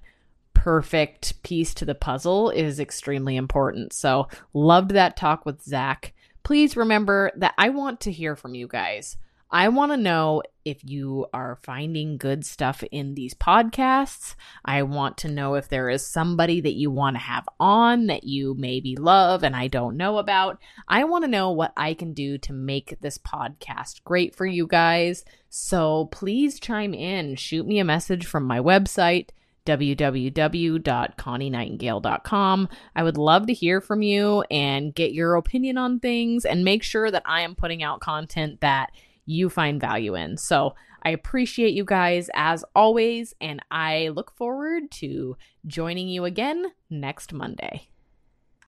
perfect piece to the puzzle is extremely important. So, loved that talk with Zach. Please remember that I want to hear from you guys. I want to know if you are finding good stuff in these podcasts. I want to know if there is somebody that you want to have on that you maybe love and I don't know about. I want to know what I can do to make this podcast great for you guys. So please chime in, shoot me a message from my website www.connienightingale.com. I would love to hear from you and get your opinion on things and make sure that I am putting out content that you find value in. So I appreciate you guys as always, and I look forward to joining you again next Monday.